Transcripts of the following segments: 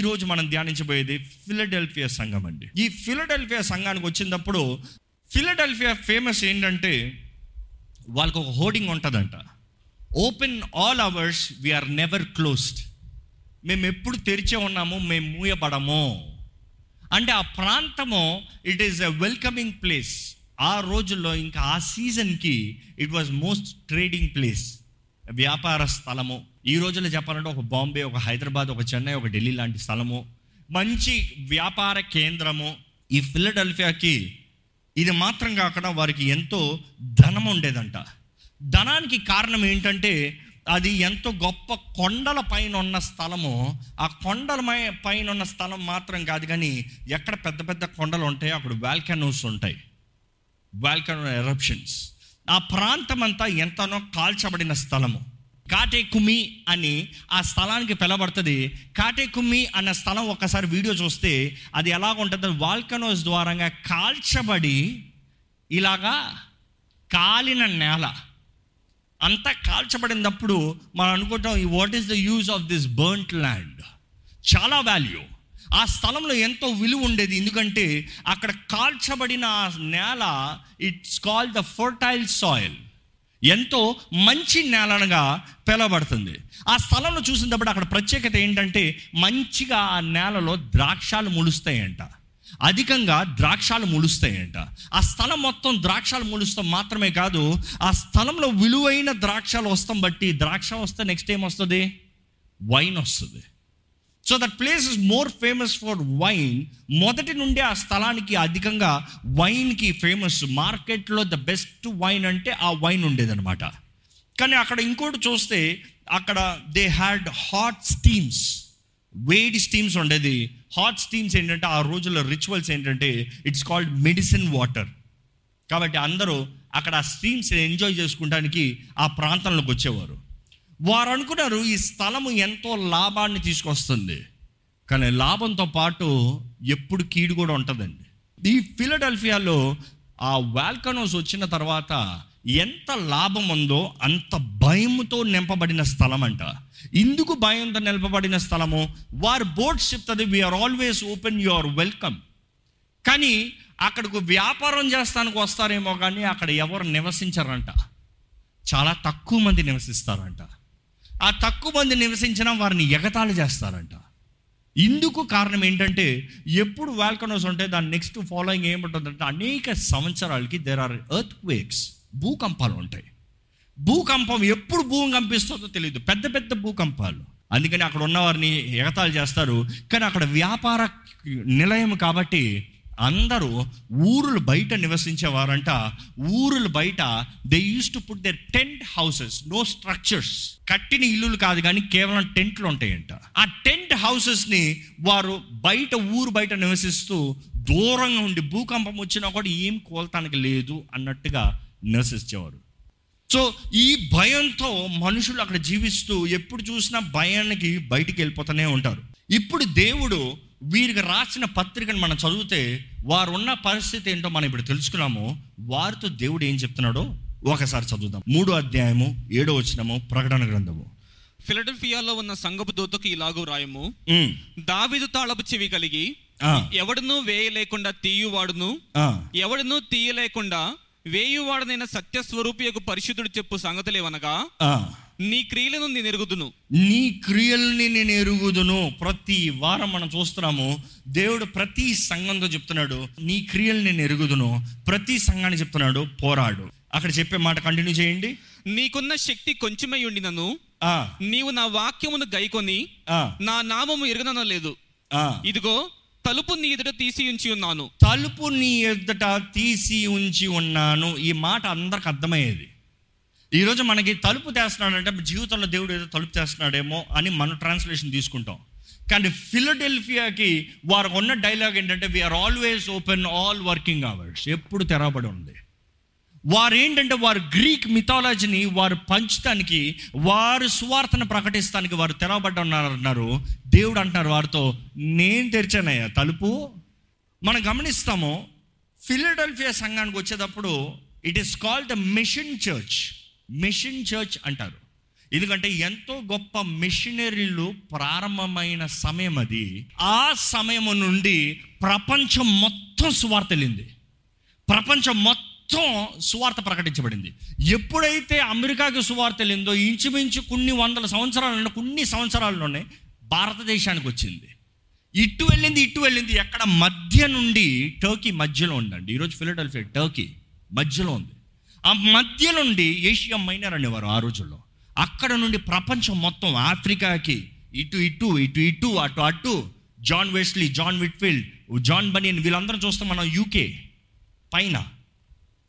ఈరోజు మనం ధ్యానించబోయేది ఫిలడెల్ఫియా సంఘం అండి. ఈ ఫిలడెల్ఫియా సంఘానికి వచ్చినప్పుడు ఫిలడెల్ఫియా ఫేమస్ ఏంటంటే వాళ్ళకు ఒక హోర్డింగ్ ఉంటుందంట. Open all hours we're never closed మేము ఎప్పుడు తెరిచే ఉన్నాము మేము మూయబడము. అంటే ఆ ప్రాంతము it is a welcoming place ఆ రోజుల్లో ఇంకా ఆ సీజన్కి it was most trading place వ్యాపార స్థలము. ఈ రోజుల్లో చెప్పాలంటే ఒక బాంబే ఒక హైదరాబాద్ ఒక చెన్నై ఒక ఢిల్లీ లాంటి స్థలము. మంచి వ్యాపార కేంద్రము ఈ ఫిలడెల్ఫియాకి. ఇది మాత్రం కాకుండా వారికి ఎంతో ధనం ఉండేదంట. ధనానికి కారణం ఏంటంటే అది ఎంతో గొప్ప కొండల పైన ఉన్న స్థలము. ఆ కొండల పైన ఉన్న స్థలం మాత్రం కాదు కానీ ఎక్కడ పెద్ద పెద్ద కొండలు ఉంటాయో అక్కడ వాల్కనోస్ ఉంటాయి. Volcano eruptions. ఆ ప్రాంతం అంతా ఎంతనో కాల్చబడిన స్థలము. కాటేకుమి అని ఆ స్థలానికి పిలబడుతుంది కాటేకుమి అన్న స్థలం ఒకసారి వీడియో చూస్తే అది ఎలా ఉంటుంది వాల్కనోస్ ద్వారంగా కాల్చబడి ఇలాగా కాలిన నేల. అంతా కాల్చబడినప్పుడు మనం అనుకుంటాం what is the use of this burnt land చాలా వాల్యూ ఆ స్థలంలో ఎంతో విలువ ఉండేది. ఎందుకంటే అక్కడ కాల్చబడిన ఆ నేల it's called the fertile soil ఎంతో మంచి నేలనగా పిలవబడుతుంది. ఆ స్థలంలో చూసినప్పుడు అక్కడ ప్రత్యేకత ఏంటంటే మంచిగా ఆ నేలలో ద్రాక్షాలు ములుస్తాయంట. అధికంగా ద్రాక్షాలు ములుస్తాయంట. ఆ స్థలం మొత్తం ద్రాక్షాలు ములుస్తాం మాత్రమే కాదు ఆ స్థలంలో విలువైన ద్రాక్షాలు వస్తాం బట్టి ద్రాక్ష వస్తే నెక్స్ట్ ఏం వస్తుంది? వైన్ వస్తుంది. So that place is more famous for wine మొదటి నుండి ఆ స్థలానికి అధికంగా వైన్కి ఫేమస్ మార్కెట్లో ద బెస్ట్ వైన్ అంటే ఆ వైన్ ఉండేదన్నమాట. కానీ అక్కడ ఇంకోటి చూస్తే అక్కడ దే హ్యాడ్ హాట్ స్టీమ్స్ వేడి స్టీమ్స్ ఉండేది. హాట్ స్టీమ్స్ ఏంటంటే ఆ రోజుల్లో రిచువల్స్ ఏంటంటే ఇట్స్ కాల్డ్ మెడిసిన్ వాటర్ కాబట్టి అందరూ అక్కడ ఆ స్టీమ్స్ ఎంజాయ్ చేసుకోవడానికి ఆ ప్రాంతంలోకి వచ్చేవారు. వారు అనుకున్నారు ఈ స్థలము ఎంతో లాభాన్ని తీసుకొస్తుంది. కానీ లాభంతో పాటు ఎప్పుడు కీడు కూడా ఉంటుందండి. ఈ ఫిలడెల్ఫియాలో ఆ వాల్కనోస్ వచ్చిన తర్వాత ఎంత లాభం ఉందో అంత భయంతో నింపబడిన స్థలం అంట ఇందుకు భయంతో నింపబడిన స్థలము వారు బోర్డ్స్ చెప్తుంది we're always open you're welcome కానీ అక్కడికి వ్యాపారం చేస్తానికి వస్తారేమో కానీ అక్కడ ఎవరు నివసించరంట. చాలా తక్కువ మంది నివసిస్తారంట. ఆ తక్కువ మంది నివసించిన వారిని ఎగతాళి చేస్తారంట. ఇందుకు కారణం ఏంటంటే ఎప్పుడు వాల్కనోస్ ఉంటే దాని నెక్స్ట్ ఫాలోయింగ్ ఏముంటుందంటే అనేక సంవత్సరాలకి దేర్ ఆర్ ఎర్త్ వేక్స్ భూకంపాలు ఉంటాయి. భూకంపం ఎప్పుడు భూమి కంపిస్తుందో తెలియదు పెద్ద పెద్ద భూకంపాలు. అందుకని అక్కడ ఉన్నవారిని ఎగతాళి చేస్తారు. కానీ అక్కడ వ్యాపార నిలయం కాబట్టి అందరూ ఊరులు బయట నివసించేవారంట. ఊరులు బయట they use to put their tent houses no structures కట్టిన ఇల్లులు కాదు కానీ కేవలం టెంట్లు ఉంటాయంట. ఆ టెంట్ హౌసెస్ని వారు బయట ఊరు బయట నివసిస్తూ దూరంగా ఉండి భూకంపం వచ్చినా కూడా ఏం కోల్తానికి లేదు అన్నట్టుగా నివసించేవారు. సో ఈ భయంతో మనుషులు అక్కడ జీవిస్తూ ఎప్పుడు చూసినా భయానికి బయటికి వెళ్ళిపోతూనే ఉంటారు. ఇప్పుడు దేవుడు వీరికి రాసిన పత్రికను మనం చదివితే వారు ఉన్న పరిస్థితి ఏంటో మనం ఇప్పుడు తెలుసుకున్నాము. వారితో దేవుడు ఏం చెప్తున్నాడో ఒకసారి చదువుదాం. మూడో అధ్యాయము ఏడో వచనము ప్రకటన గ్రంథము. ఫిలడెల్ఫియాలో ఉన్న సంగపు దూతకు ఇలాగూ రాయము. దావిదు తాళపు చెవి కలిగి ఎవడును వేయలేకుండా తీయువాడును ఎవడును తీయలేకుండా వేయువాడనైన సత్యస్వరూపియకు పరిశుద్ధుడు చెప్పు సంగతులేవనగా ఆ. నీ క్రియలను నేను ఎరుగుదును. నీ క్రియల్ని నేను ఎరుగుదును. ప్రతి వారం మనం చూస్తున్నాము దేవుడు ప్రతి సంఘంతో చెప్తున్నాడు నీ క్రియల్ని నేను ఎరుగుదును. ప్రతి సంఘాన్ని చెప్తున్నాడు పోరాడు. అక్కడ చెప్పే మాట కంటిన్యూ చేయండి. నీకున్న శక్తి కొంచెమై ఉండినను. ఆ, నీవు నా వాక్యమును గైకొని ఆ, నా నామము ఎరుగనలేదు ఆ. ఇదిగో తలుపు నీ ఎదుట తీసి ఉంచి ఉన్నాను. తలుపు నీ ఎదుట తీసి ఉంచి ఉన్నాను. ఈ మాట అందరికి అర్థమయ్యేది. ఈరోజు మనకి తలుపు తెస్తున్నాడంటే జీవితంలో దేవుడు ఏదో తలుపు తెస్తున్నాడేమో అని మనం ట్రాన్స్లేషన్ తీసుకుంటాం. కానీ ఫిలడెల్ఫియాకి వారికి ఉన్న డైలాగ్ ఏంటంటే we're always open all working hours ఎప్పుడు తెరవబడి ఉంది. వారు ఏంటంటే వారు గ్రీక్ మిథాలజీని వారు పంచడానికి వారు స్వార్థను ప్రకటిస్తానికి వారు తెరవబడ్డ ఉన్నారు దేవుడు అంటున్నారు వారితో నేను తెరిచానయ్యా తలుపు. మనం గమనిస్తాము ఫిలడెల్ఫియా సంఘానికి వచ్చేటప్పుడు it is called the mission church mission church అంటారు. ఎందుకంటే ఎంతో గొప్ప మిషనరీలు ప్రారంభమైన సమయం అది. ఆ సమయం నుండి ప్రపంచం మొత్తం స్వార్థలింది ప్రపంచం మొత్తం సువార్త ప్రకటించబడింది. ఎప్పుడైతే అమెరికాకి సువార్త వెళ్ళిందో ఇంచుమించు కొన్ని వందల సంవత్సరాలు కొన్ని సంవత్సరాల్లోనే భారతదేశానికి వచ్చింది. ఇటు వెళ్ళింది ఇటు వెళ్ళింది. ఎక్కడ మధ్య నుండి టర్కీ మధ్యలో ఉందండి. ఈరోజు ఫిలడెల్ఫియా టర్కీ మధ్యలో ఉంది. ఆ మధ్య నుండి ఏషియా మైనర్ అనేవారు ఆ రోజుల్లో. అక్కడ నుండి ప్రపంచం మొత్తం ఆఫ్రికాకి ఇటు ఇటు ఇటు ఇటు అటు అటు John Wesley John Whitefield John Bunyan వీళ్ళందరం చూస్తాం మనం యూకే పైన.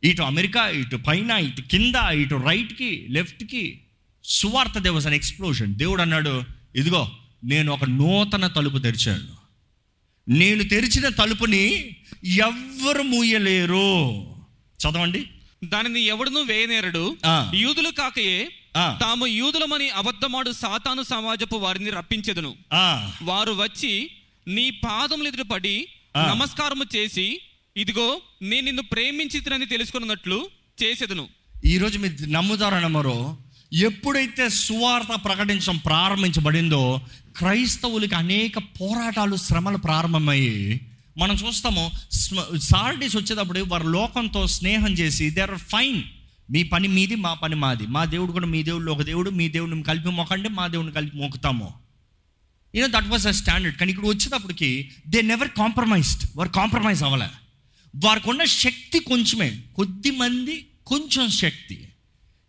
ఇటు అమెరికా ఇటు పైన ఇటు కింద ఇటు రైట్కి లెఫ్ట్కి సువార్త దేవస్ అన్ ఎక్స్ప్లోషన్. దేవుడు అన్నాడు ఇదిగో నేను ఒక నూతన తలుపు తెరిచాను. నేను తెరిచిన తలుపుని ఎవ్వరు మూయలేరు. చదవండి. దానిని ఎవడును వేయనేరడు. యూదులు కాకయే. తాము యూదులమని అబద్ధమాడు సాతాను సమాజపు వారిని రప్పించెదను. వారు వచ్చి నీ పాదములు ఎదురు పడి ఆ. నమస్కారము చేసి ఇదిగో నేను నిన్ను ప్రేమించితినని తెలుసుకున్నట్లు చేసేదను. ఈరోజు మీరు నమ్ముతారో నమ్మరో ఎప్పుడైతే సువార్త ప్రకటించడం ప్రారంభించబడిందో క్రైస్తవులకి అనేక పోరాటాలు శ్రమలు ప్రారంభమయ్యి మనం చూస్తాము సార్డీస్ వచ్చేటప్పుడు వారు లోకంతో స్నేహం చేసి దే ఆర్ ఫైన్ మీ పని మీది మా పని మాది. మా దేవుడు కూడా మీ దేవుడు ఒక దేవుడు మీ దేవుడిని కలిపి మొక్కండి మా దేవుడిని కలిపి మొక్కుతాము. You know that was a standard కానీ ఇక్కడ వచ్చేటప్పటికి దే నెవర్ కాంప్రమైజ్డ్ వారు కాంప్రమైజ్ అవ్వలే. వారికి ఉన్న శక్తి కొంచెమే. కొద్ది మంది కొంచెం శక్తి.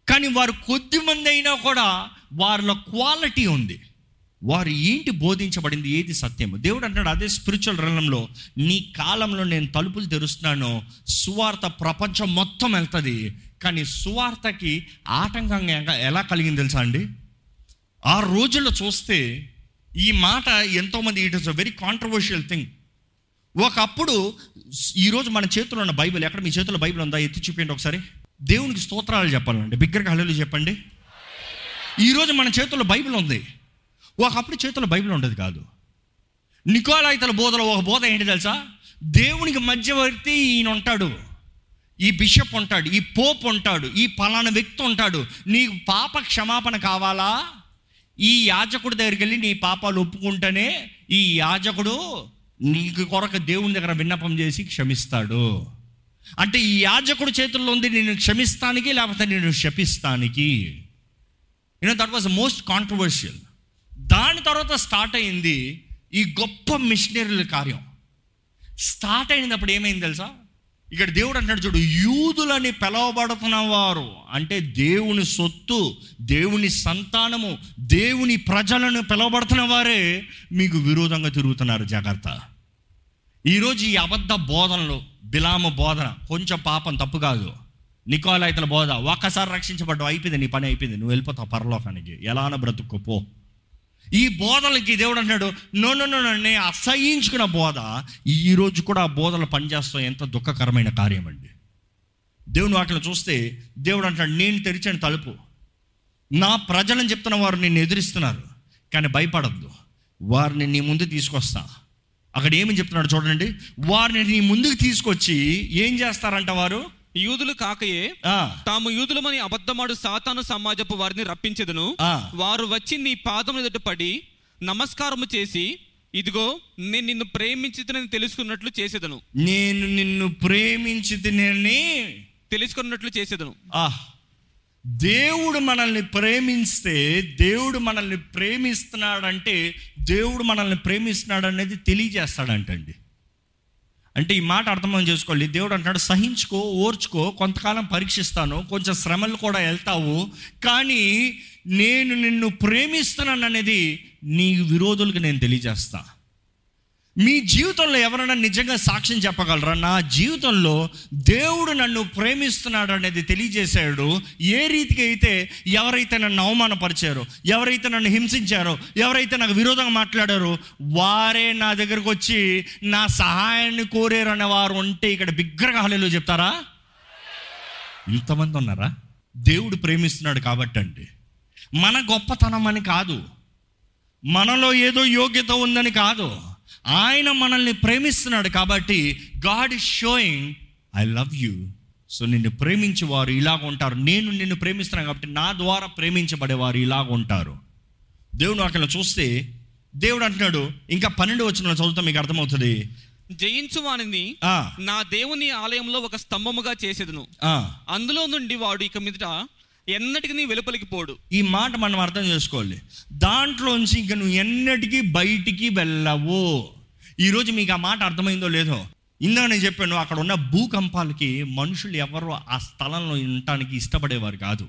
కానీ వారు కొద్ది మంది అయినా కూడా వారిలో క్వాలిటీ ఉంది. వారు ఏంటి బోధించబడింది? ఏది సత్యము? దేవుడు అంటాడు అదే స్పిరిచువల్ రంగంలో నీ కాలంలో నేను తలుపులు తెరుస్తున్నాను. సువార్త ప్రపంచం మొత్తం వెళ్తుంది. కానీ సువార్తకి ఆటంకంగా ఎలా- ఎలా కలిగింది తెలుసా అండి? ఆ రోజుల్లో చూస్తే ఈ మాట ఎంతోమంది it is a very controversial thing ఒకప్పుడు ఈరోజు మన చేతిలో ఉన్న బైబిల్ ఎక్కడ మీ చేతిలో బైబిల్ ఉందా? ఎత్తి చూపించండి ఒకసారి. దేవునికి స్తోత్రాలు చెప్పాలండి. బిగ్గరగా హల్లెలూయా చెప్పండి. ఈరోజు మన చేతుల్లో బైబిల్ ఉంది. ఒకప్పుడు చేతుల్లో బైబిల్ ఉండదు కాదు. నికోలాయితల బోధలో ఒక బోధ ఏంటి తెలుసా? దేవునికి మధ్యవర్తి ఈయన ఉంటాడు. ఈ బిషప్ ఉంటాడు ఈ పోప్ ఉంటాడు ఈ పలానా వ్యక్తి ఉంటాడు. నీకు పాప క్షమాపణ కావాలా? ఈ యాజకుడి దగ్గరికి వెళ్ళి నీ పాపాలు ఒప్పుకుంటేనే ఈ యాజకుడు నీకు కొరకు దేవుని దగ్గర విన్నపం చేసి క్షమిస్తాడు. అంటే ఈ యాజకుడు చేతుల్లో ఉంది నేను క్షమిస్తానికి లేకపోతే నేను శపిస్తానికి. You know that was most controversial దాని తర్వాత స్టార్ట్ అయింది ఈ గొప్ప మిషనరీల కార్యం. స్టార్ట్ అయినప్పుడు ఏమైంది తెలుసా? ఇక్కడ దేవుడు అంటాడు చూడు యూదులని పిలవబడుతున్న వారు అంటే దేవుని సొత్తు దేవుని సంతానము దేవుని ప్రజలను పిలవబడుతున్న వారే మీకు విరోధంగా తిరుగుతున్నారు జాగ్రత్త. ఈరోజు ఈ అబద్ధ బోధనలు బిలామ బోధన కొంచెం పాపం తప్పు కాదు. నికోలైతల బోధ ఒక్కసారి రక్షించబడ్డావు అయిపోయింది నీ పని అయిపోయింది నువ్వు వెళ్ళిపోతావు పరలోకానికి. ఎలాన బ్రతుక్కో ఈ బోధలకి దేవుడు అంటాడు నో నో నో నేను అసహించుకున్న బోధ ఈరోజు కూడా ఆ బోధలు పనిచేస్తాం ఎంత దుఃఖకరమైన కార్యం అండి. దేవుని వాటిని చూస్తే దేవుడు అంటాడు నేను తెరిచిన తలుపు. నా ప్రజలను చెప్తున్న వారు నిన్ను ఎదిరిస్తున్నారు కానీ భయపడద్దు. వారిని నీ ముందు తీసుకొస్తా. అక్కడ ఏమని చెప్తున్నాడు చూడండి వారిని నీ ముందుకు తీసుకొచ్చి ఏం చేస్తారంట వారు? యూదులు కాకయే ఆ, తాము యూదులమని అబద్ధమాడు సాతాను సమాజపు వారిని రప్పించెదను. వారు వచ్చి నీ పాదముల ఎదుట పడి నమస్కారము చేసి ఇదిగో నేను నిన్ను ప్రేమించితనని తెలుసుకున్నట్లు చేసేదను. నేను నిన్ను ప్రేమించి తినని తెలుసుకున్నట్లు చేసేదను. ఆ. దేవుడు మనల్ని ప్రేమిస్తే దేవుడు మనల్ని ప్రేమిస్తున్నాడంటే దేవుడు మనల్ని ప్రేమిస్తున్నాడు అనేది తెలియజేస్తాడంటండి. అంటే ఈ మాట అర్థం చేసుకోవాలి. దేవుడు అంటాడు సహించుకో ఓర్చుకో కొంతకాలం పరీక్షిస్తాను కొంచెం శ్రమలు కూడా వెళ్తావు కానీ నేను నిన్ను ప్రేమిస్తున్నాను అనేది నీ విరోధులకు నేను తెలియజేస్తాను మీ జీవితంలో ఎవరైనా నిజంగా సాక్ష్యం చెప్పగలరా? నా జీవితంలో దేవుడు నన్ను ప్రేమిస్తున్నాడు అనేది తెలియజేశాడు. ఏ రీతికి అయితే ఎవరైతే నన్ను అవమానపరిచారో ఎవరైతే నన్ను హింసించారో ఎవరైతే నాకు విరోధంగా మాట్లాడారో వారే నా దగ్గరకు వచ్చి నా సహాయాన్ని కోరారనే వారు ఉంటే ఇక్కడ బిగ్గరగా హలేలో చెప్తారా? ఇంతమంది ఉన్నారా? దేవుడు ప్రేమిస్తున్నాడు కాబట్టి అండి. మన గొప్పతనం అని కాదు. మనలో ఏదో యోగ్యత ఉందని కాదు. ఆయన మనల్ని ప్రేమిస్తున్నాడు కాబట్టి God is showing I love you so నిన్ను ప్రేమించే వారు ఇలాగ ఉంటారు. నేను నిన్ను ప్రేమిస్తున్నాను కాబట్టి నా ద్వారా ప్రేమించబడేవారు ఇలాగ ఉంటారు. దేవుడు అక్కడ చూస్తే దేవుడు అంటున్నాడు ఇంకా పన్నెండు వచ్చిన చదువుతా మీకు అర్థమవుతుంది. జయించు వానిని ఆ, నా దేవుని ఆలయంలో ఒక స్తంభముగా చేసేదను. అందులో నుండి వాడు ఇక మీదట ఎన్నటికి నీ వెలుపలికి పోడు. ఈ మాట మనం అర్థం చేసుకోవాలి. దాంట్లోంచి ఇంక నువ్వు ఎన్నటికీ బయటికి వెళ్ళవు. ఈరోజు మీకు ఆ మాట అర్థమైందో లేదో? ఇందాక నేను చెప్పాను అక్కడ ఉన్న భూకంపాలకి మనుషులు ఎవరు ఆ స్థలంలో ఉండటానికి ఇష్టపడేవారు కాదు.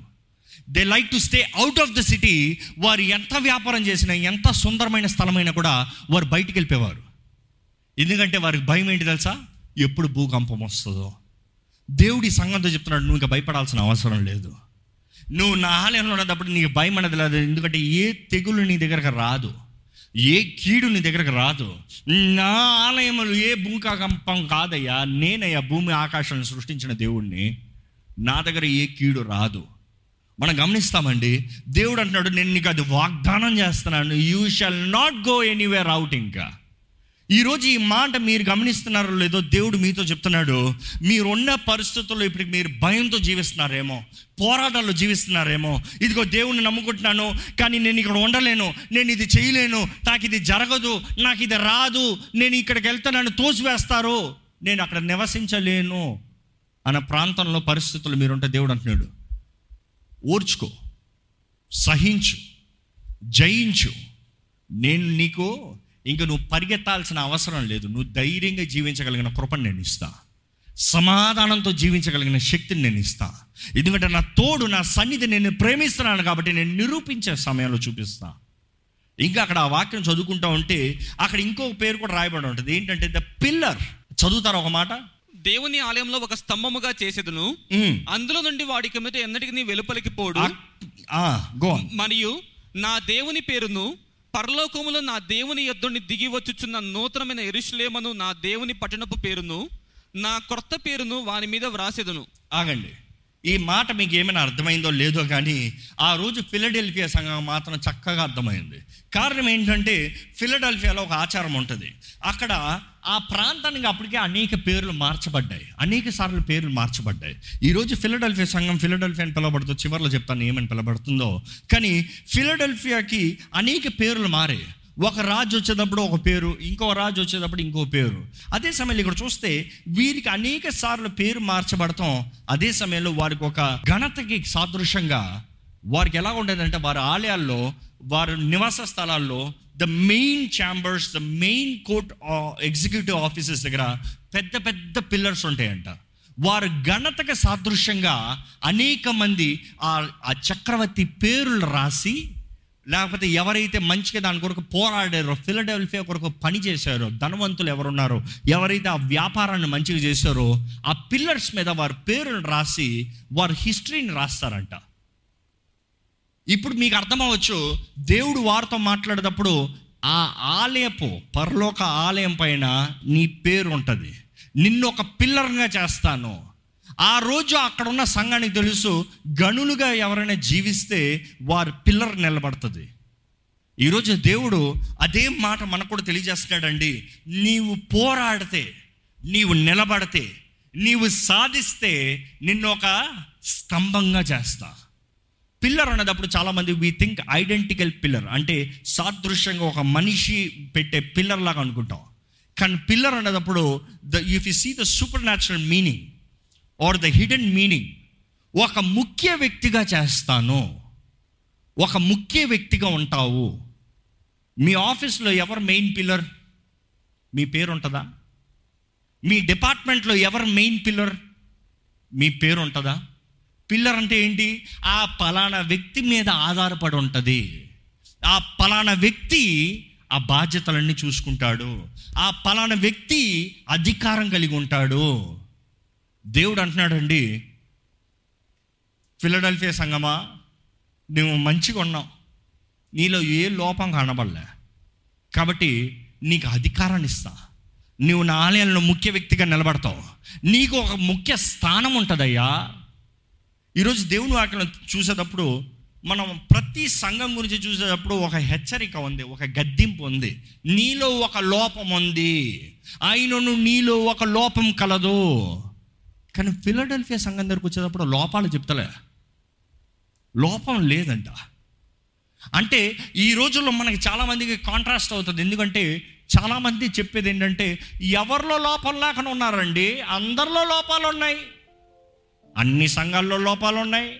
They like to stay out of the city వారు ఎంత వ్యాపారం చేసినా ఎంత సుందరమైన స్థలమైనా కూడా వారు బయటికి వెళ్ళిపోయేవారు. ఎందుకంటే వారికి భయం ఏంటి తెలుసా? ఎప్పుడు భూకంపం వస్తుందో. దేవుడి సంగంతో చెప్తున్నాడు నువ్వు ఇంకా భయపడాల్సిన అవసరం లేదు. నువ్వు నా ఆలయంలో ఉన్నప్పుడు నీకు భయం అనేది లేదు. ఎందుకంటే ఏ తెగులు నీ దగ్గరకు రాదు. ఏ కీడు నీ దగ్గరకు రాదు. నా ఆలయంలో ఏ భూకాకంపం కాదయ్యా నేనయ్యా భూమి ఆకాశాన్ని సృష్టించిన దేవుణ్ణి. నా దగ్గర ఏ కీడు రాదు. మనం గమనిస్తామండి దేవుడు అంటున్నాడు నేను నీకు అది వాగ్దానం చేస్తున్నాను. You shall not go anywhere out ఇంకా. ఈరోజు ఈ మాట మీరు గమనిస్తున్నారో లేదో దేవుడు మీతో చెప్తున్నాడు. మీరున్న పరిస్థితుల్లో ఇప్పుడు మీరు భయంతో జీవిస్తున్నారేమో పోరాటాల్లో జీవిస్తున్నారేమో. ఇదిగో దేవుణ్ణి నమ్ముకుంటున్నాను కానీ నేను ఇక్కడ ఉండలేను నేను ఇది చేయలేను నాకు ఇది జరగదు నాకు ఇది రాదు నేను ఇక్కడికి వెళ్తే నన్ను తోసివేస్తారు. నేను అక్కడ నివసించలేను అన్న ప్రాంతంలో పరిస్థితులు మీరుంటే దేవుడు అంటున్నాడు. ఓర్చుకో సహించు జయించు. నేను నీకు ఇంక నువ్వు పరిగెత్తాల్సిన అవసరం లేదు. నువ్వు ధైర్యంగా జీవించగలిగిన కృపను నేను ఇస్తా. సమాధానంతో జీవించగలిగిన శక్తిని నేను ఇస్తా. ఎందుకంటే నా తోడు నా సన్నిధి నేను ప్రేమిస్తున్నాను కాబట్టి నేను నిరూపించే సమయంలో చూపిస్తా. ఇంకా అక్కడ ఆ వాక్యం చదువుకుంటా ఉంటే అక్కడ ఇంకొక పేరు కూడా రాయబడి ఉంటుంది. ఏంటంటే ద పిల్లర్. చదువుతారా ఒక మాట? దేవుని ఆలయంలో ఒక స్తంభముగా చేసేదను. అందులో నుండి వాడి ఇక మీద ఎన్నటికి నీ వెలుపలికి పోడు. మరియు నా దేవుని పేరును పరలోకములో నా దేవుని యొద్దుని దిగి వచ్చుచున్న నూతనమైన ఎరుషులేమను నా దేవుని పట్టణపు పేరును నా క్రొత్త పేరును వాని మీద వ్రాసేదను. ఆగండి. ఈ మాట మీకు ఏమైనా అర్థమైందో లేదో కానీ ఆ రోజు ఫిలడెల్ఫియా సంఘం మాత్రం చక్కగా అర్థమైంది. కారణం ఏంటంటే ఫిలడెల్ఫియాలో ఒక ఆచారం ఉంటుంది. అక్కడ ఆ ప్రాంతానికి అప్పటికే అనేక పేర్లు మార్చబడ్డాయి. అనేక సార్లు పేర్లు మార్చబడ్డాయి. ఈరోజు ఫిలడెల్ఫియా సంఘం ఫిలడెల్ఫియా అని పిలవబడుతుంది చివరిలో చెప్తాను ఏమని పిలవబడుతుందో. కానీ ఫిలడెల్ఫియాకి అనేక పేర్లు మారాయి ఒక రాజు వచ్చేటప్పుడు ఒక పేరు ఇంకో రాజు వచ్చేటప్పుడు ఇంకో పేరు. అదే సమయంలో ఇక్కడ చూస్తే వీరికి అనేక సార్లు పేరు మార్చబడతాం అదే సమయంలో వారికి ఒక ఘనతకి సాదృశ్యంగా వారికి ఎలా ఉండేదంటే వారి ఆలయాల్లో వారి నివాస స్థలాల్లో the main chambers the main court executive offices దగ్గర పెద్ద పెద్ద పిల్లర్స్ ఉంటాయంట. వారు ఘనతకు సాదృశ్యంగా అనేక మంది ఆ ఆ చక్రవర్తి పేర్లు రాసి లేకపోతే ఎవరైతే మంచిగా దాని కొరకు పోరాడారో ఫిలడెల్ఫియా కొరకు పని చేశారో ధనవంతులు ఎవరున్నారో ఎవరైతే ఆ వ్యాపారాన్ని మంచిగా చేశారో ఆ పిల్లర్స్ మీద వారి పేరును రాసి వారి హిస్టరీని రాస్తారంట. ఇప్పుడు మీకు అర్థమవచ్చు దేవుడు వారితో మాట్లాడేటప్పుడు ఆ ఆలయపు పరలోక ఆలయం పైన నీ పేరు ఉంటుంది. నిన్ను ఒక పిల్లర్గా చేస్తాను. ఆ రోజు అక్కడ ఉన్న సంఘానికి తెలుసు గనులుగా ఎవరైనా జీవిస్తే వారి పిల్లర్ నిలబడుతుంది. ఈరోజు దేవుడు అదే మాట మనకు కూడా తెలియజేస్తున్నాడండి. నీవు పోరాడితే నీవు నిలబడితే నీవు సాధిస్తే నిన్ను ఒక స్తంభంగా చేస్తా. పిల్లర్ అన్నదప్పుడు చాలామంది వీ థింక్ ఐడెంటికల్ పిల్లర్ అంటే సాదృశ్యంగా ఒక మనిషి పెట్టే పిల్లర్ లాగా అనుకుంటాం. కానీ pillar అన్నదప్పుడు the if you see the supernatural meaning or the hidden meaning ఒక ముఖ్య వ్యక్తిగా చేస్తాను. ఒక ముఖ్య వ్యక్తిగా ఉంటావు. మీ ఆఫీస్లో ఎవరు మెయిన్ పిల్లర్ మీ పేరు ఉంటుందా మీ డిపార్ట్మెంట్లో ఎవరు మెయిన్ పిల్లర్ మీ పేరు ఉంటుందా పిల్లర్ అంటే ఏంటి? ఆ పలానా వ్యక్తి మీద ఆధారపడి ఉంటుంది. ఆ పలానా వ్యక్తి ఆ బాధ్యతలన్నీ చూసుకుంటాడు. ఆ పలానా వ్యక్తి అధికారం కలిగి ఉంటాడు. దేవుడు అంటున్నాడండి ఫిలడెల్ఫియా సంగమా నువ్వు మంచిగా ఉన్నావు. నీలో ఏ లోపం కనబడలే. కాబట్టి నీకు అధికారాన్ని ఇస్తా. నువ్వు నా ఆలయంలో ముఖ్య వ్యక్తిగా నిలబడతావు. నీకు ఒక ముఖ్య స్థానం ఉంటుందయ్యా. ఈరోజు దేవుని వాక్యం చూసేటప్పుడు మనం ప్రతి సంఘం గురించి చూసేటప్పుడు ఒక హెచ్చరిక ఉంది ఒక గద్దింపు ఉంది. నీలో ఒక లోపం ఉంది. ఆయనను నీలో ఒక లోపం కలదు. కానీ ఫిలడెల్ఫియా సంఘం దగ్గరకు వచ్చేటప్పుడు లోపాలు చెప్తలే. లోపం లేదంట. అంటే ఈ రోజుల్లో మనకి చాలామందికి కాంట్రాస్ట్ అవుతుంది. ఎందుకంటే చాలామంది చెప్పేది ఏంటంటే ఎవరిలో లోపం లేకుండా ఉన్నారండి? అందరిలో లోపాలు ఉన్నాయి అన్ని సంఘాల్లో లోపాలు ఉన్నాయి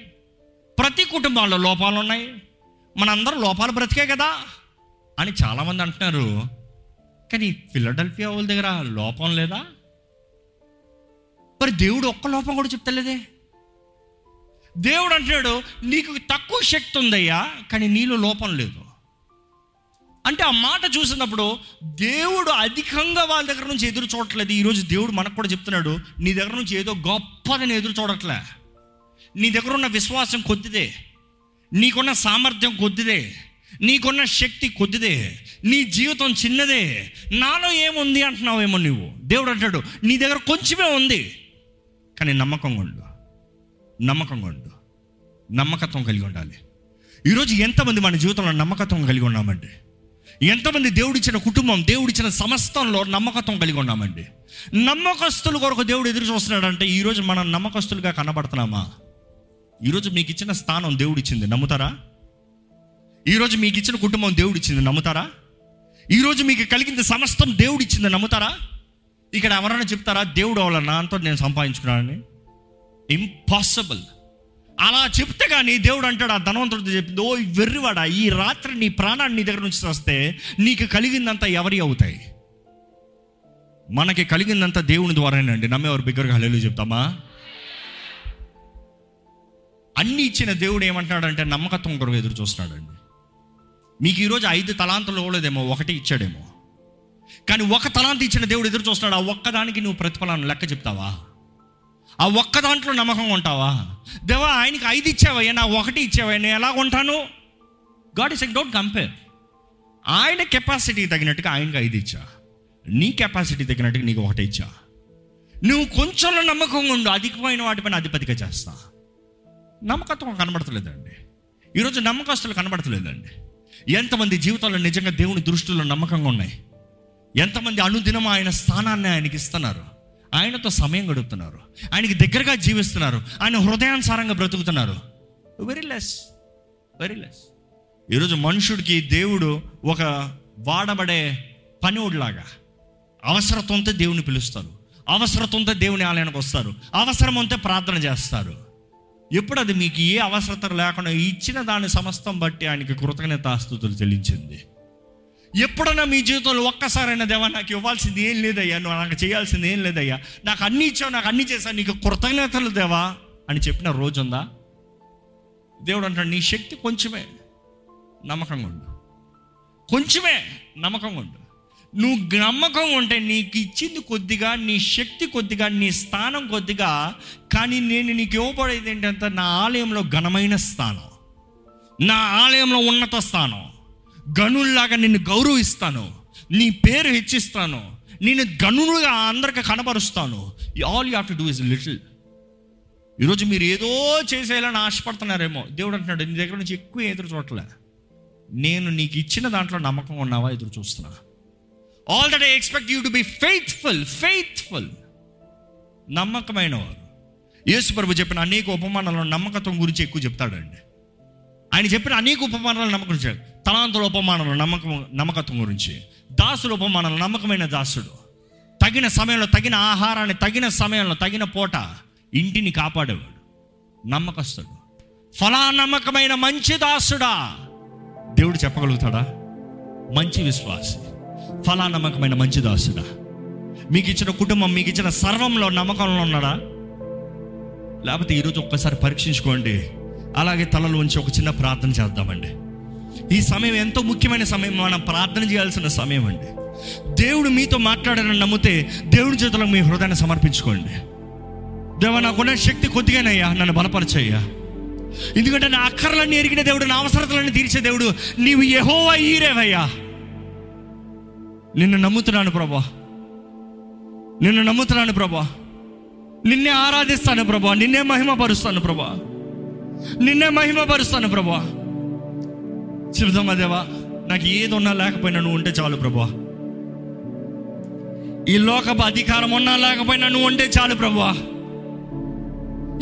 ప్రతి కుటుంబాల్లో లోపాలు ఉన్నాయి మనందరం లోపాలు బ్రతికే కదా అని చాలామంది అంటున్నారు. కానీ ఫిలడెల్ఫియా వాళ్ళ దగ్గర లోపం లేదా? మరి దేవుడు ఒక్క లోపం కూడా చెప్తలేదే. దేవుడు అంటున్నాడు నీకు తక్కువ శక్తి ఉందయ్యా కానీ నీలో లోపం లేదు. అంటే ఆ మాట చూసినప్పుడు దేవుడు అధికంగా వాళ్ళ దగ్గర నుంచి ఎదురు చూడట్లేదు. ఈరోజు దేవుడు మనకు కూడా చెప్తున్నాడు నీ దగ్గర నుంచి ఏదో గొప్పదని ఎదురు చూడట్లే. నీ దగ్గర ఉన్న విశ్వాసం కొద్దిదే. నీకున్న సామర్థ్యం కొద్దిదే. నీకున్న శక్తి కొద్దిదే. నీ జీవితం చిన్నదే. నాలో ఏముంది అంటున్నావేమో నువ్వు? దేవుడు అంటాడు నీ దగ్గర కొంచెమే ఉంది. కానీ నమ్మకంగా ఉండు. నమ్మకంగా ఉండు. నమ్మకత్వం కలిగి ఉండాలి. ఈరోజు ఎంతమంది మన జీవితంలో నమ్మకత్వం కలిగి ఉన్నామండి ఎంతమంది దేవుడిచ్చిన కుటుంబం దేవుడిచ్చిన సమస్తంలో నమ్మకత్వం కలిగి ఉన్నామండి. నమ్మకస్తుల కొరకు దేవుడు ఎదురు చూస్తున్నాడంటే ఈరోజు మనం నమ్మకస్తులుగా కనబడుతున్నామా? ఈరోజు మీకు ఇచ్చిన స్థానం దేవుడిచ్చింది నమ్ముతారా? ఈరోజు మీకు ఇచ్చిన కుటుంబం దేవుడిచ్చింది నమ్ముతారా? ఈరోజు మీకు కలిగింది సమస్తం దేవుడిచ్చింది నమ్ముతారా? ఇక్కడ ఎవరైనా చెప్తారా దేవుడు వాళ్ళ నాతో నేను సంపాదించుకున్నానని? ఇంపాసిబుల్ అలా చెప్తే కానీ దేవుడు అంటాడు ఆ ధనవంతుడితో చెప్తే ఓ వెర్రివాడా ఈ రాత్రి నీ ప్రాణాన్ని నీ దగ్గర నుంచి వస్తే నీకు కలిగిందంతా ఎవరి అవుతాయి? మనకి కలిగిందంతా దేవుని ద్వారానండి నమ్మేవారు బిగ్గరగా హలేలు చెప్తామా? అన్ని ఇచ్చిన దేవుడు ఏమంటున్నాడంటే నమ్మకత్వం కొరకు ఎదురు చూస్తున్నాడండి. మీకు ఈరోజు ఐదు తలాంతులు ఇవ్వలేదేమో ఒకటి ఇచ్చాడేమో. కానీ ఒక తలాంత ఇచ్చిన దేవుడు ఎదురు చూస్తున్నాడు ఆ ఒక్కదానికి నువ్వు ప్రతిఫలాన్ని లెక్క చెప్తావా? ఆ ఒక్క దాంట్లో నమ్మకం ఉంటావా? దేవా ఆయనకి ఐదు ఇచ్చావయ్యా నా ఒకటి ఇచ్చావయ్యా నేను ఎలా ఉంటాను? గాడ్ ఇస్ డోంట్ కంపేర్ ఆయన కెపాసిటీ తగినట్టుగా ఆయనకి ఐదు ఇచ్చా. నీ కెపాసిటీ తగినట్టుగా నీకు ఒకటి ఇచ్చా. నువ్వు కొంచెంలో నమ్మకంగా ఉండు అధికమైన వాటిపైన అధిపతిగా చేస్తా. నమ్మకత్వం కనబడతలేదండి. ఈరోజు నమ్మకస్తులు కనబడతలేదండి. ఎంతమంది జీవితంలో నిజంగా దేవుని దృష్టిలో నమ్మకంగా ఉన్నాయి? ఎంతమంది అనుదినం ఆయన స్థానాన్ని ఆయనకి ఇస్తున్నారు? ఆయనతో సమయం గడుపుతున్నారు. ఆయనకి దగ్గరగా జీవిస్తున్నారు. ఆయన హృదయానుసారంగా బ్రతుకుతున్నారు. వెరీ లెస్ వెరీ లెస్ ఈరోజు మనుషుడికి దేవుడు ఒక వాడబడే పనివుడిలాగా. అవసరత ఉంటే దేవుని పిలుస్తారు. అవసరత ఉంటే దేవుని ఆలయానికి వస్తారు. అవసరం ఉంటే ప్రార్థన చేస్తారు. ఎప్పుడు అది మీకు ఏ అవసరత లేకుండా ఇచ్చిన దాని సమస్తం బట్టి ఆయనకి కృతజ్ఞతాస్తుతులు చెల్లించింది. ఎప్పుడన్నా మీ జీవితంలో ఒక్కసారైనా దేవా నాకు ఇవ్వాల్సింది ఏం లేదయ్యా నువ్వు నాకు చేయాల్సింది ఏం లేదయ్యా నాకు అన్ని ఇచ్చావు నాకు అన్ని చేశావు నీకు కృతజ్ఞతలు దేవా అని చెప్పిన రోజు ఉందా దేవుడు అంటాడు నీ శక్తి కొంచెమే నమ్మకంగా ఉండు. కొంచెమే నమ్మకంగా ఉండు. నువ్వు నమ్మకం ఉంటే నీకు ఇచ్చింది కొద్దిగా నీ శక్తి కొద్దిగా నీ స్థానం కొద్దిగా కానీ నేను నీకు ఇవ్వబడేది ఏంటంటే నా ఆలయంలో ఘనమైన స్థానం. నా ఆలయంలో ఉన్నత స్థానం. గనుల్లాగా నిన్ను గౌరవిస్తాను. నీ పేరు హెచ్చిస్తాను. నేను గనులుగా అందరికి కనబరుస్తాను. All you have to do is little ఈరోజు మీరు ఏదో చేసేయాలని ఆశపడుతున్నారేమో. దేవుడు అంటున్నాడు నీ దగ్గర నుంచి ఎక్కువ ఎదురు చూడలే నేను నీకు ఇచ్చిన దాంట్లో నమ్మకం ఉన్నావా? ఎదురు చూస్తున్నా. All that I expect you to be faithful faithful నమ్మకమైన వారు యేసు ప్రభు చెప్పిన అనేక ఉపమానాలను నమ్మకత్వం గురించి ఎక్కువ చెప్తాడండి. ఆయన చెప్పిన అనేక ఉపమానాలు నమ్మకం గురించి తలాంతుల ఉపమానాలు నమ్మకం నమ్మకత్వం గురించి. దాసుల ఉపమానాలు నమ్మకమైన దాసుడు. తగిన సమయంలో తగిన ఆహారాన్ని తగిన సమయంలో తగిన పూట ఇంటిని కాపాడేవాడు. నమ్మకస్తుడు. ఫలా నమ్మకమైన మంచి దాసుడా. దేవుడు చెప్పగలుగుతాడా? మంచి విశ్వాసి. ఫలా నమ్మకమైన మంచి దాసుడా. మీకు ఇచ్చిన కుటుంబం మీకు ఇచ్చిన సర్వంలో నమ్మకంలో ఉన్నాడా? లేకపోతే ఈరోజు ఒక్కసారి పరీక్షించుకోండి. అలాగే తలలో ఉంచి ఒక చిన్న ప్రార్థన చేద్దామండి. ఈ సమయం ఎంతో ముఖ్యమైన సమయం. మనం ప్రార్థన చేయాల్సిన సమయం అండి. దేవుడు మీతో మాట్లాడారని నమ్మితే దేవుడి చేతులకు మీ హృదయాన్ని సమర్పించుకోండి. దేవ నాకున్న శక్తి కొద్దిగానయ్యా నన్ను బలపరచయ్యా. ఎందుకంటే నా అక్కర్లన్నీ ఎరిగిన దేవుడు నా అవసరతలన్నీ తీర్చే దేవుడు నీవు ఎహోవా ఈరేవయ్యా. నిన్ను నమ్ముతున్నాను ప్రభా. నిన్ను నమ్ముతున్నాను ప్రభా. నిన్నే ఆరాధిస్తాను ప్రభా. నిన్నే మహిమపరుస్తాను ప్రభా. నిన్నే మహిమపరుస్తాను ప్రభా. చెబుతామా దేవా నాకు ఏది ఉన్నా లేకపోయినా నువ్వు ఉంటే చాలు ప్రభా ఈ లోకపు అధికారం ఉన్నా లేకపోయినా నువ్వు ఉంటే చాలు ప్రభా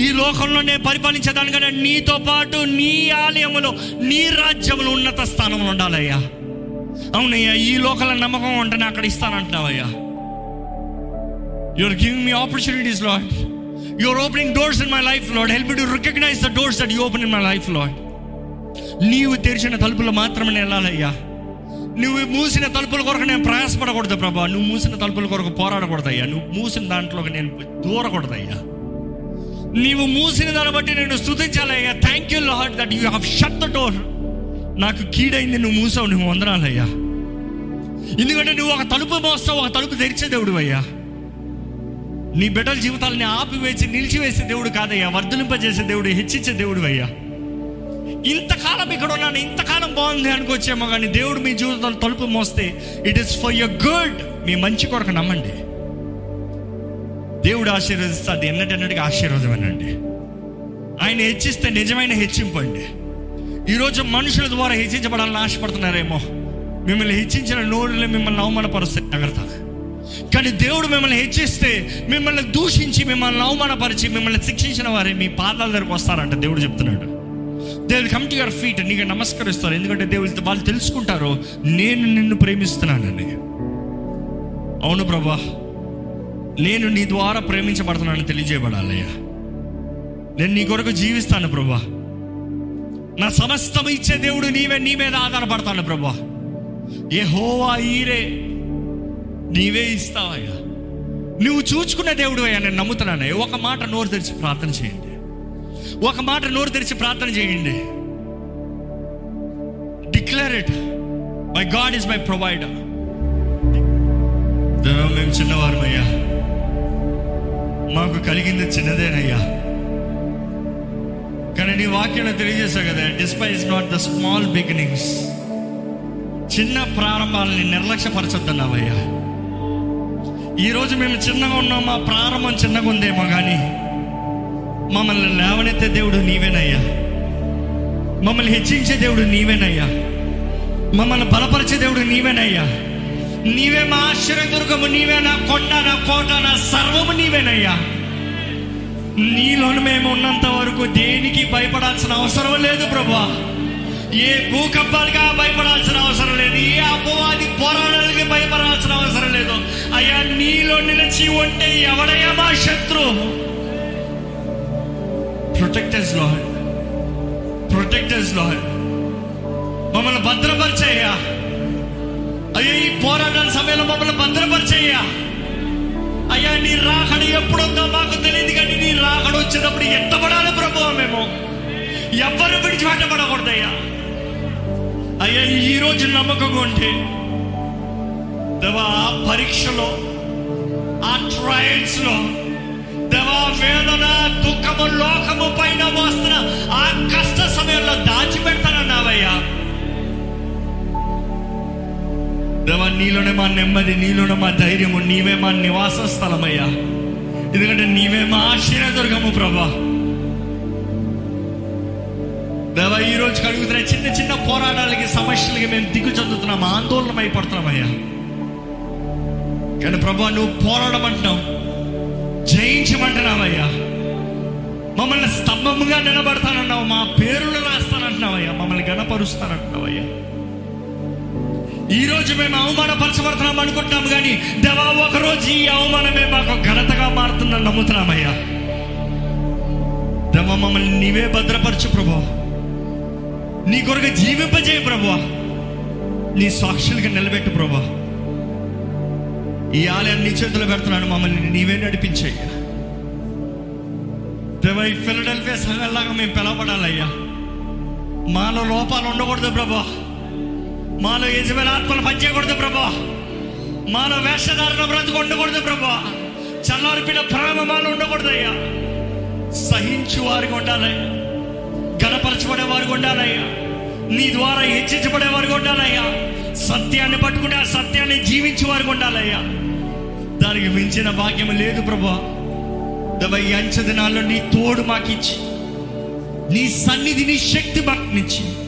ఈ లోకంలో నేను పరిపాలించేదానికంటే నీతో పాటు నీ ఆలయంలో నీ రాజ్యంలో ఉన్నత స్థానంలో ఉండాలయ్యా. అవునయ్యా ఈ లోకల నమ్మకం ఉంటేనే అక్కడ ఇస్తానంటున్నావయ్యా. You're giving me opportunities Lord you're opening doors in my life Lord help to recognise the doors that you open in my life Lord నీవు తెరిచిన తలుపులు మాత్రమే వెళ్ళాలయ్యా నువ్వు మూసిన తలుపుల కొరకు నేను ప్రయాసపడకూడదు ప్రభా. నువ్వు మూసిన తలుపుల కొరకు పోరాడకూడదయ్యా. నువ్వు మూసిన దాంట్లోకి నేను దూరకూడదయ్యా. నీవు మూసిన దాన్ని బట్టి నేను స్థుతించాలయ్యా thank you Lord that you have shut the door నాకు కీడైంది నువ్వు మూసావు నువ్వు వందనాలయ్యా. ఎందుకంటే నువ్వు ఒక తలుపు మోస్తావు ఒక తలుపు తెరిచే దేవుడు అయ్యా నీ బిడ్డల జీవితాలని ఆపివేసి నిలిచివేసే దేవుడు కాదయ్యా. వర్ధలింపజేసే దేవుడు హెచ్చించే దేవుడు అయ్యా ఇంతకాలం ఇక్కడ ఉన్నాను ఇంతకాలం బాగుంది అనుకోవచ్చేమో కానీ దేవుడు మీ జీవితాలు తలుపు మోస్తే it is for your good మీ మంచి కొరకు నమ్మండి. దేవుడు ఆశీర్వదిస్తే అది ఎన్నటన్నటికి ఆశీర్వాదం అనండి ఆయన హెచ్చిస్తే నిజమైన హెచ్చింపండి ఈరోజు మనుషుల ద్వారా హెచ్చించబడాలని ఆశపడుతున్నారేమో. మిమ్మల్ని హెచ్చించిన నోరులు మిమ్మల్ని అవమానపరుస్తాయి జాగ్రత్త. కానీ దేవుడు మిమ్మల్ని హెచ్చిస్తే మిమ్మల్ని దూషించి మిమ్మల్ని అవమానపరిచి మిమ్మల్ని శిక్షించిన వారే మీ పాదాల దగ్గరకు వస్తారంట దేవుడు చెప్తున్నాడు. They will come to your feet నీకు నమస్కరిస్తారు. ఎందుకంటే దేవుడు వాళ్ళు తెలుసుకుంటారు నేను నిన్ను ప్రేమిస్తున్నానని అవును ప్రభా నేను నీ ద్వారా ప్రేమించబడుతున్నానని తెలియజేయబడాలయ్యా. నేను నీ కొరకు జీవిస్తాను ప్రభా. నా సమస్తం ఇచ్చే దేవుడు నీవే నీ మీద ఆధారపడతాను ప్రభా. ఏ హోవా ఈరే నీవే ఇస్తావయ్యా. నువ్వు చూచుకునే దేవుడు అయ్యా నేను నమ్ముతున్నాను ఒక మాట నోరు తెరిచి ప్రార్థన చేయండి. ఒక మాట నోరు తెరిచి ప్రార్థన చేయండి. Declare it my God is my provider మేము చిన్నవారమయ్యా. మాకు కలిగింది చిన్నదేనయ్యా. కానీ నీ వాక్యాన్ని తెలియజేశావు కదా despise not the small beginnings చిన్న ప్రారంభాలని నిర్లక్ష్యపరచొద్దన్నావయ్యా. ఈరోజు మేము చిన్నగా ఉన్నాం మా ప్రారంభం చిన్నగా ఉందేమో కానీ మమ్మల్ని లేవనెత్తే దేవుడు నీవేనయ్యా. మమ్మల్ని హెచ్చించే దేవుడు నీవేనయ్యా. మమ్మల్ని బలపరిచే దేవుడు నీవేనయ్యా. నీవే మా ఆశ్చర్యదుర్గము నీవే నా కొండ నా కోట నా సర్వము నీవేనయ్యా. నీలోను మేము ఉన్నంత వరకు దేనికి భయపడాల్సిన అవసరం లేదు ప్రభా ఏ భూకంపాలుగా భయపడాల్సిన అవసరం లేదు. ఏ అపవాది పోరాటాలకి భయపడాల్సిన అవసరం లేదు. అయ్యా నీలో నిలిచి ఉంటే ఎవడయ్యా మా శత్రు ప్రొటెక్టర్స్ లాడ్ ప్రొటెక్టర్స్ లాడ్ మమ్మల్ని భద్రపరిచేయ్యా. అయ్యా ఈ పోరాటాల సమయంలో మమ్మల్ని భద్రపరిచేయ్యా. అయ్యా నీ రాకడ ఎప్పుడుందో మాకు తెలియదు కానీ నీ రాకడ వచ్చేటప్పుడు ఎత్తబడాలి ప్రభు మేము. ఎవరు విడిచిపెట్టబడకూడదయ్యా అయ్యా ఈ రోజు నమ్మకంగా ఉంటే దేవా ఆ పరీక్షలో ఆ ట్రయల్స్లో లో దేవా వేదన దుఃఖము లోకము పైన వస్తున్న ఆ కష్ట సమయంలో దాచిపెడతానన్నావయ్యా దేవా నీలోనే మా నెమ్మది నీలోనే మా ధైర్యము నీవే మా నివాస స్థలమయ్యా. ఎందుకంటే నీవే మా ఆశ్చర్యదుర్గము ప్రభా. దేవా ఈ రోజు కడుగుతున్న చిన్న చిన్న పోరాటాలకి సమస్యలకి మేము దిగు చెందుతున్నాం ఆందోళన అయిపడుతున్నామయ్యా కానీ ప్రభా నువ్వు పోరాడమంటున్నావు. జయించమంటున్నావయ్యా. మమ్మల్ని స్తంభముగా నిలబడతానన్నావు మా పేరులు రాస్తానంటున్నావయ్యా. మమ్మల్ని గణపరుస్తానంటున్నావయ్యా. ఈ రోజు మేము అవమానపరచబడుతున్నాం అనుకుంటున్నాం కానీ దేవా ఒకరోజు ఈ అవమానమే మాకు ఘనతగా మారుతుందని నమ్ముతున్నామయ్యా. దేవా మమ్మల్ని నీవే భద్రపరచు ప్రభా నీ కొరకు జీవింపజేయ ప్రభా నీ సాక్షులుగా నిలబెట్టు ప్రభా ఈ ఆలయాన్ని నీ చేతిలో పెడుతున్నాను మమ్మల్ని నీవే నడిపించయ్యా. దేవా ఈ ఫిలడెల్ఫియా సంఘంలాగా మేము పిలవబడాలయ్యా. మాలో లోపాలు ఉండకూడదు ప్రభా. మాలో యజమైన ఆత్మలు పనిచేయకూడదు ప్రభా. మాలో వేషధారణ బ్రతుకు ఉండకూడదు ప్రభా. చల్లారిపిన ప్రేమ మాలో ఉండకూడదయ్యా. సహించు వారికి ఉండాలయ్యా. గణపరచబడే వారికి ఉండాలయ్యా. నీ ద్వారా హెచ్చించబడే వారికి ఉండాలయ్యా. సత్యాన్ని పట్టుకుని ఆ సత్యాన్ని జీవించే వారికి ఉండాలయ్యా. దానికి మించిన భాగ్యం లేదు ప్రభా. దవ ఈ అంచె దినాల్లో నీ తోడు మాకిచ్చి నీ సన్నిధి నీ శక్తి మాకిచ్చి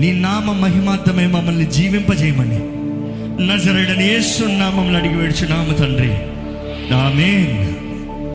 నీ నామ మహిమార్థమే మమ్మల్ని జీవింపజేయమని నజరడని యేసు నామంలో అడిగి నామ తండ్రి. నామే